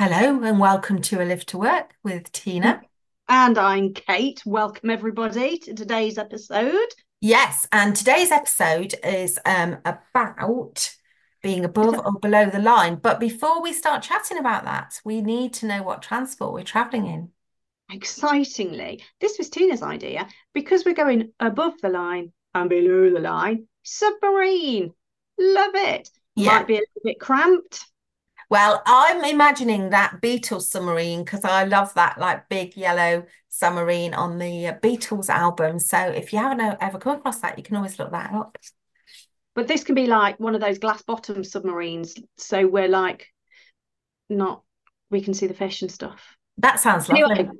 Hello and welcome to A Lift to Work with Tina. And I'm Kate. Welcome everybody to today's episode. Yes, and today's episode is um, about being above or below the line. But before we start chatting about that, we need to know what transport we're traveling in. Excitingly, this was Tina's idea because we're going above the line and below the line. Submarine. Love it. Yeah. Might be a little bit cramped. Well, I'm imagining that Beatles submarine because I love that like big yellow submarine on the uh, Beatles album. So if you haven't uh, ever come across that, you can always look that up. But this can be like one of those glass bottom submarines. So we're like not we can see the fish and stuff. That sounds lovely. Anyway,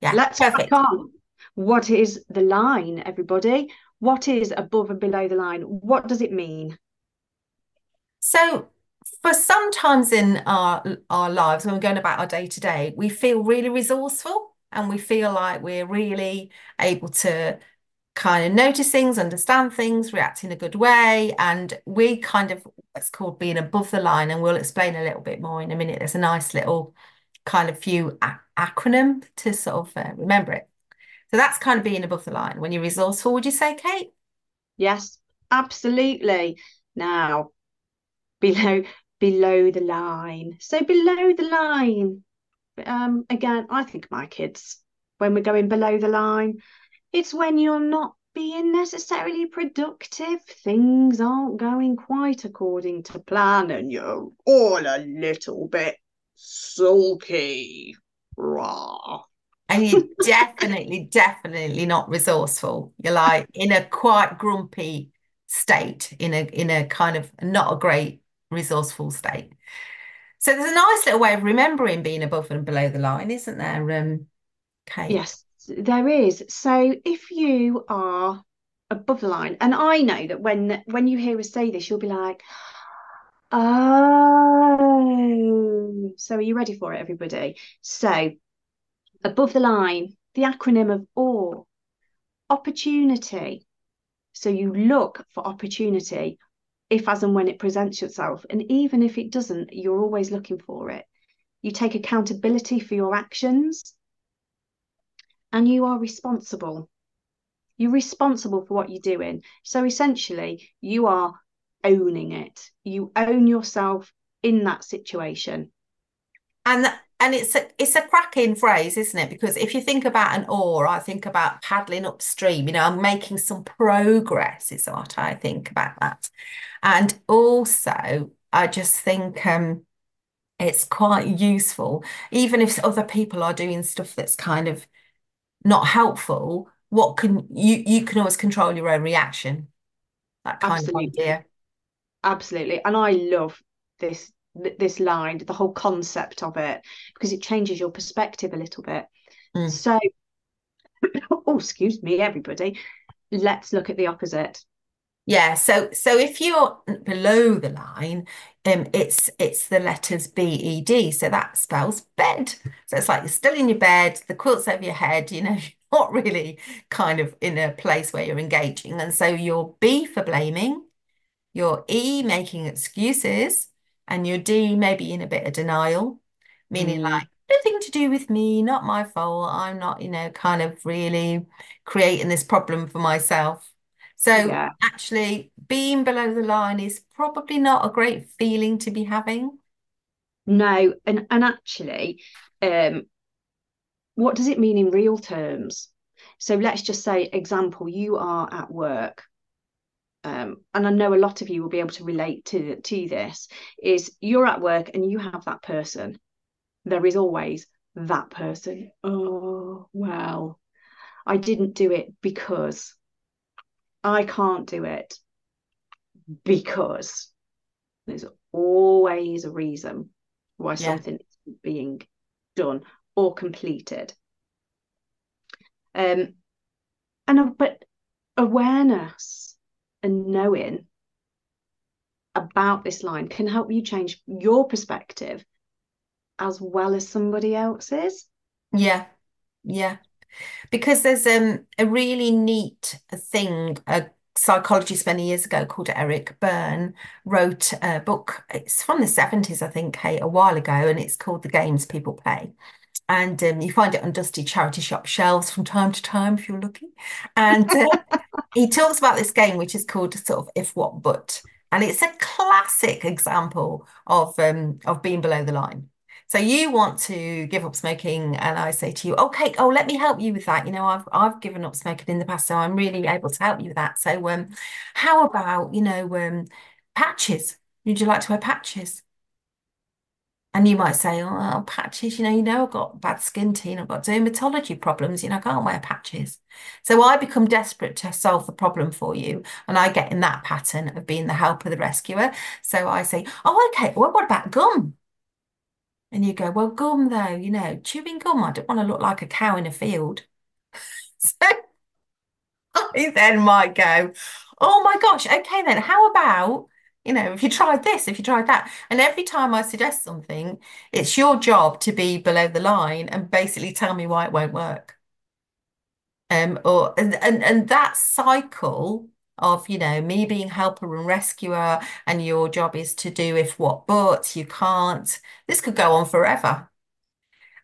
Yeah, let's perfect. on. What is the line, everybody? What is above and below the line? What does it mean? So for sometimes in our our lives when we're going about our day to day, we feel really resourceful and we feel like we're really able to kind of notice things, understand things, react in a good way, and we kind of it's called being above the line, and we'll explain a little bit more in a minute. There's a nice little kind of few acronym to sort of uh, remember it. So that's kind of being above the line. When you're resourceful, would you say, Kate? Yes, absolutely. Now, below below the line. So below the line, um, again, I think my kids, when we're going below the line, it's when you're not being necessarily productive. Things aren't going quite according to plan, and you're all a little bit sulky. Rah. And you're definitely, definitely not resourceful. You're like in a quite grumpy state, in a in a kind of not a great resourceful state. So there's a nice little way of remembering being above and below the line, isn't there, um, Kate? Yes, there is. So if you are above the line, and I know that when when you hear us say this, you'll be like, oh. So are you ready for it, everybody? So above the line, the acronym of OAR, opportunity. So you look for opportunity if as and when it presents itself And even if it doesn't, you're always looking for it. You take accountability for your actions and you are responsible. You're responsible for what you're doing. So essentially, you are owning it. You own yourself in that situation. And and it's a it's a cracking phrase, isn't it? Because if you think about an oar, I think about paddling upstream. You know, I'm making some progress, is what I think about that. And also, I just think um, it's quite useful, even if other people are doing stuff that's kind of not helpful, what can you you can always control your own reaction, that kind of Absolutely. idea. Absolutely. And I love this this line, the whole concept of it, because it changes your perspective a little bit. Mm. So, oh, excuse me, everybody. Let's look at the opposite. Yeah, so so if you're below the line, um, it's it's the letters B E D, so that spells bed. So it's like you're still in your bed, the quilt's over your head, you know, you're not really kind of in a place where you're engaging. And so your B for blaming, your E making excuses, and your D maybe in a bit of denial, meaning Mm, like nothing to do with me, not my fault. I'm not, you know, kind of really creating this problem for myself. So yeah. actually, being below the line is probably not a great feeling to be having. No, and and actually, um, what does it mean in real terms? So let's just say, example, you are at work. Um, and I know a lot of you will be able to relate to to this, is you're at work and you have that person. There is always that person. Oh, well, I didn't do it because I can't do it because there's always a reason why Yeah. something is being done or completed. Um, and uh, but awareness and knowing about this line can help you change your perspective as well as somebody else's. Yeah. Yeah. Because there's um a really neat thing, a psychologist many years ago called Eric Berne wrote a book. It's from the 70s, I think, hey, a while ago, and it's called The Games People Play. And um, you find it on dusty charity shop shelves from time to time if you're looking. And uh, he talks about this game, which is called sort of If What But. And it's a classic example of um, of being below the line. So you want to give up smoking, and I say to you, okay, oh, let me help you with that. You know, I've I've given up smoking in the past, so I'm really able to help you with that. So um, how about, you know, um, patches? Would you like to wear patches? And you might say, oh, patches, you know, you know, I've got bad skin, Tina, I've got dermatology problems, you know, I can't wear patches. So I become desperate to solve the problem for you. And I get in that pattern of being the helper, the rescuer. So I say, oh, okay, well, what about gum? And you go, well, gum though, you know, chewing gum, I don't want to look like a cow in a field. So I then might go, oh my gosh, okay then, how about, you know, if you tried this, if you tried that. And every time I suggest something, it's your job to be below the line and basically tell me why it won't work. Um, or and, and and that cycle of, you know, me being helper and rescuer, and your job is to do if what but you can't. This could go on forever.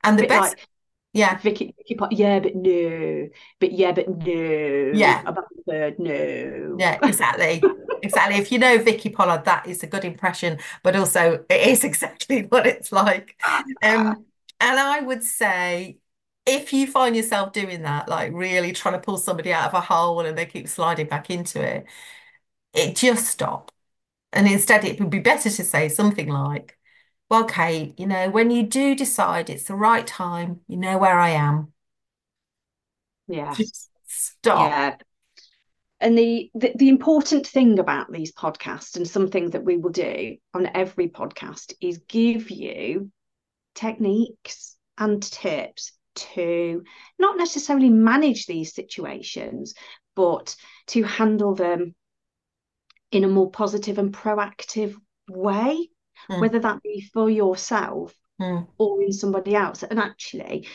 And the best, like yeah, Vicky, Vicky Pot, yeah, but no, but yeah, but no, yeah, about the third no. yeah, exactly. Exactly. If you know Vicky Pollard, that is a good impression, but also it is exactly what it's like. Um, and I would say if you find yourself doing that, like really trying to pull somebody out of a hole and they keep sliding back into it, it just stop. And instead, it would be better to say something like, well, Kate, you know, when you do decide it's the right time, you know where I am. Yeah, Just stop. yeah. And the, the the important thing about these podcasts and something that we will do on every podcast is give you techniques and tips to not necessarily manage these situations, but to handle them in a more positive and proactive way, Mm, whether that be for yourself mm, or in somebody else. And actually,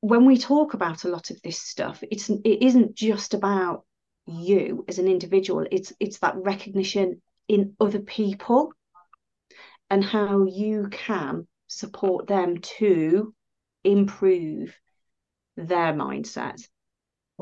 when we talk about a lot of this stuff, it's it isn't just about you as an individual. It's it's that recognition in other people and how you can support them to improve their mindset.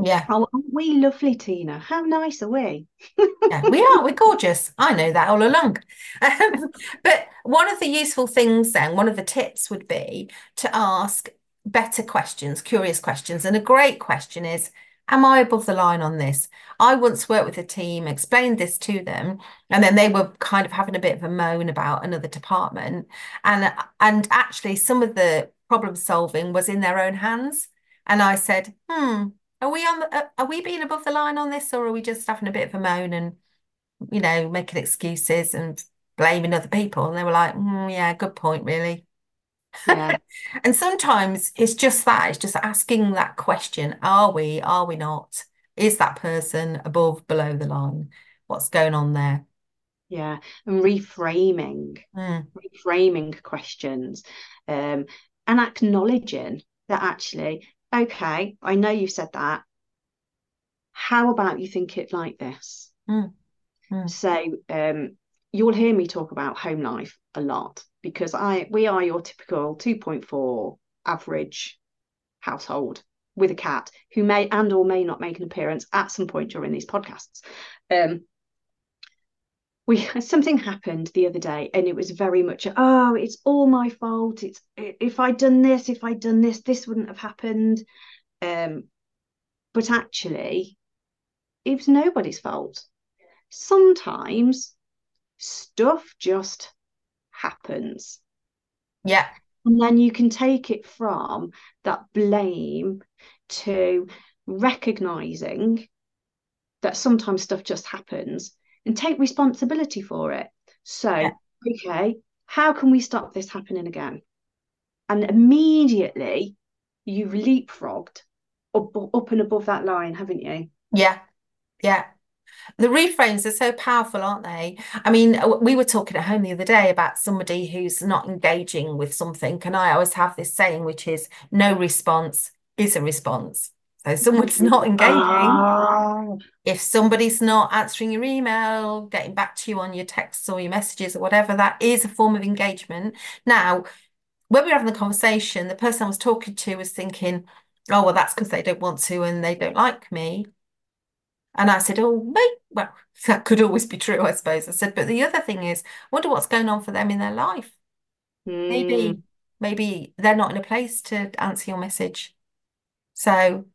yeah. Oh, aren't we lovely, Tina? How nice are we? Yeah, we are. We're gorgeous. I know that all along. Um, but one of the useful things then, one of the tips would be to ask better questions, curious questions. And a great question is, am I above the line on this? I once worked with a team, explained this to them, and then they were kind of having a bit of a moan about another department. And and actually some of the problem solving was in their own hands. And I said, hmm. Are we on the, uh, are we being above the line on this, or are we just having a bit of a moan and, you know, making excuses and blaming other people? And they were like, mm, yeah, good point, really. Yeah, And sometimes it's just that, it's just asking that question, are we, are we not? Is that person above, below the line? What's going on there? yeah. And reframing, Mm, reframing questions, um, and acknowledging that actually, okay, I know you said that. How about you think it like this? mm, mm. So, um, you'll hear me talk about home life a lot because I we are your typical 2.4 average household with a cat who may and or may not make an appearance at some point during these podcasts. Um, we something happened the other day and it was very much oh it's all my fault. It's if i'd done this if i'd done this this wouldn't have happened. Um but actually it was nobody's fault. Sometimes stuff just happens Yeah, and then you can take it from that blame to recognizing that sometimes stuff just happens and take responsibility for it. yeah, So, okay, how can we stop this happening again? And immediately you've leapfrogged up, up and above that line, haven't you? yeah, yeah. The reframes are so powerful, aren't they? I mean, uh, we were talking at home the other day about somebody who's not engaging with something, and I always have this saying, which is no response is a response. So someone's not engaging. Oh, If somebody's not answering your email, getting back to you on your texts or your messages or whatever, that is a form of engagement. Now, when we were having the conversation, the person I was talking to was thinking, oh, well, that's because they don't want to and they don't like me. And I said, oh, mate, well, that could always be true, I suppose. I said, but the other thing is, I wonder what's going on for them in their life. Maybe, mm, maybe they're not in a place to answer your message. So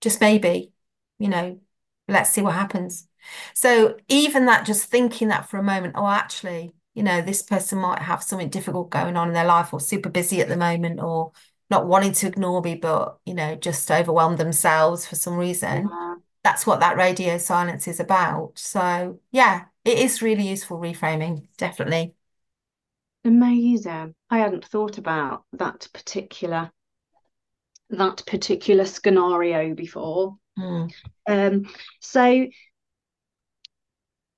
just maybe, you know, let's see what happens. So even that, just thinking that for a moment, oh, actually, you know, this person might have something difficult going on in their life or super busy at the moment or not wanting to ignore me, but, you know, just overwhelmed themselves for some reason. yeah, That's what that radio silence is about. So yeah, it is really useful reframing, definitely. amazing. I hadn't thought about that particular that particular scenario before. Mm. Um, so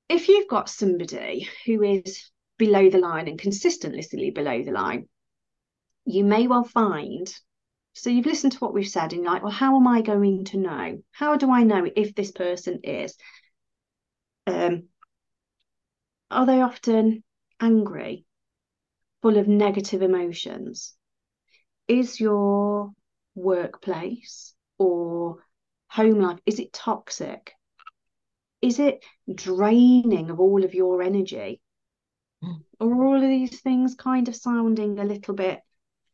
if you've got somebody who is below the line and consistently below the line, you may well find. So you've listened to what we've said, and you're like, well, how am I going to know? How do I know if this person is? Um, are they often angry, full of negative emotions? Is your workplace or home life, is it toxic? Is it draining of all of your energy? Mm. Are all of these things kind of sounding a little bit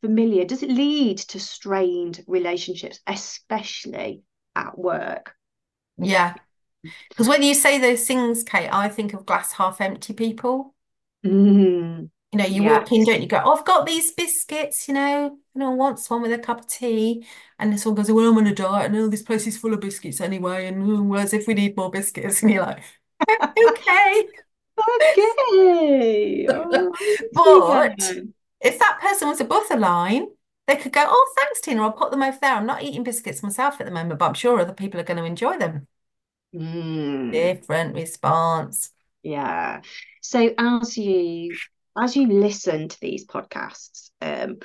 familiar? Does it lead to strained relationships, especially at work? Yeah. Because when you say those things, Kate, I think of glass half empty people. Mm, You know, you yeah. walk in, don't you? Go, oh, I've got these biscuits, you know, you know, wants one with a cup of tea. And this one goes, well, I'm on a diet and all this place is full of biscuits anyway. And mm, well, if we need more biscuits. And you're like, okay. Okay. All But if that person was above the line, they could go, oh, thanks, Tina, I'll put them over there. I'm not eating biscuits myself at the moment, but I'm sure other people are going to enjoy them. Mm, Different response. yeah. So as you as you listen to these podcasts, um,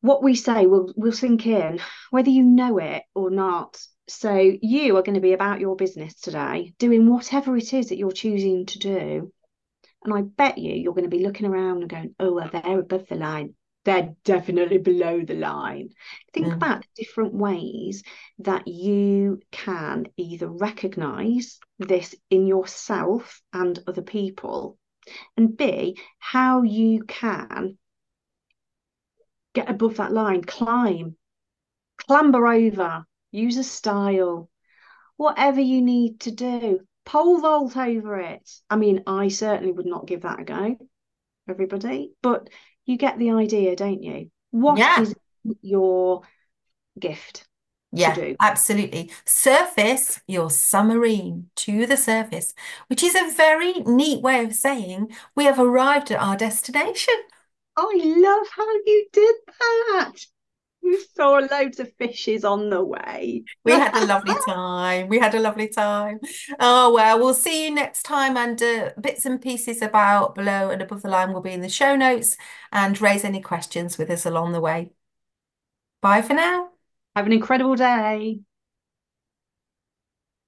what we say will will sink in, whether you know it or not. So you are going to be about your business today, doing whatever it is that you're choosing to do. And I bet you you're going to be looking around and going, oh, well, they're above the line. They're definitely below the line. Think Mm. about different ways that you can either recognize this in yourself and other people, and B, how you can get above that line, climb, clamber over, use a stile, whatever you need to do. Pole vault over it. I mean, I certainly would not give that a go, everybody, but you get the idea, don't you? What Yeah. is your gift to Yeah, do? absolutely. Surface your submarine to the surface, which is a very neat way of saying we have arrived at our destination. I love how you did that. You saw loads of fishes on the way. We had a lovely time. We had a lovely time. Oh, well, we'll see you next time. And uh, bits and pieces about below and above the line will be in the show notes and raise any questions with us along the way. Bye for now. Have an incredible day.